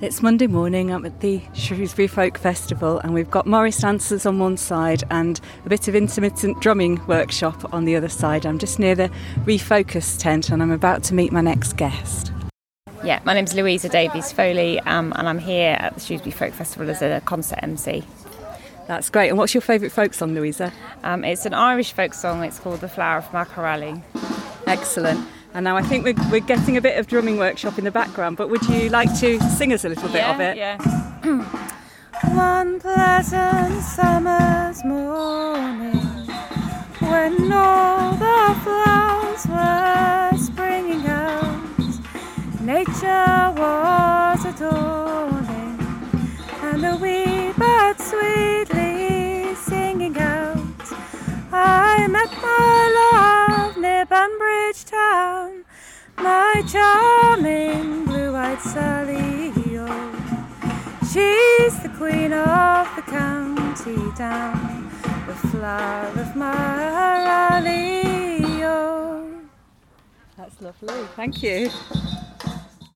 It's Monday morning. I'm at the Shrewsbury Folk Festival, and we've got Morris dancers on one side and a bit of intermittent drumming workshop on the other side. I'm just near the Refocus tent, and I'm about to meet my next guest. Yeah, my name's Louisa Davies Foley, um, and I'm here at the Shrewsbury Folk Festival as a concert MC. That's great. And what's your favourite folk song, Louisa? Um, it's an Irish folk song. It's called "The Flower of Magherally." Excellent. And now I think we're, we're getting a bit of drumming workshop in the background, but would you like to sing us a little bit yeah, of it? Yeah. One pleasant summer's morning, when all the flowers were springing out, nature was adorning, and the wee birds sweetly charming blue-eyed Sally. She's the queen of the county down, the flower of my. Oh. That's lovely. Thank you.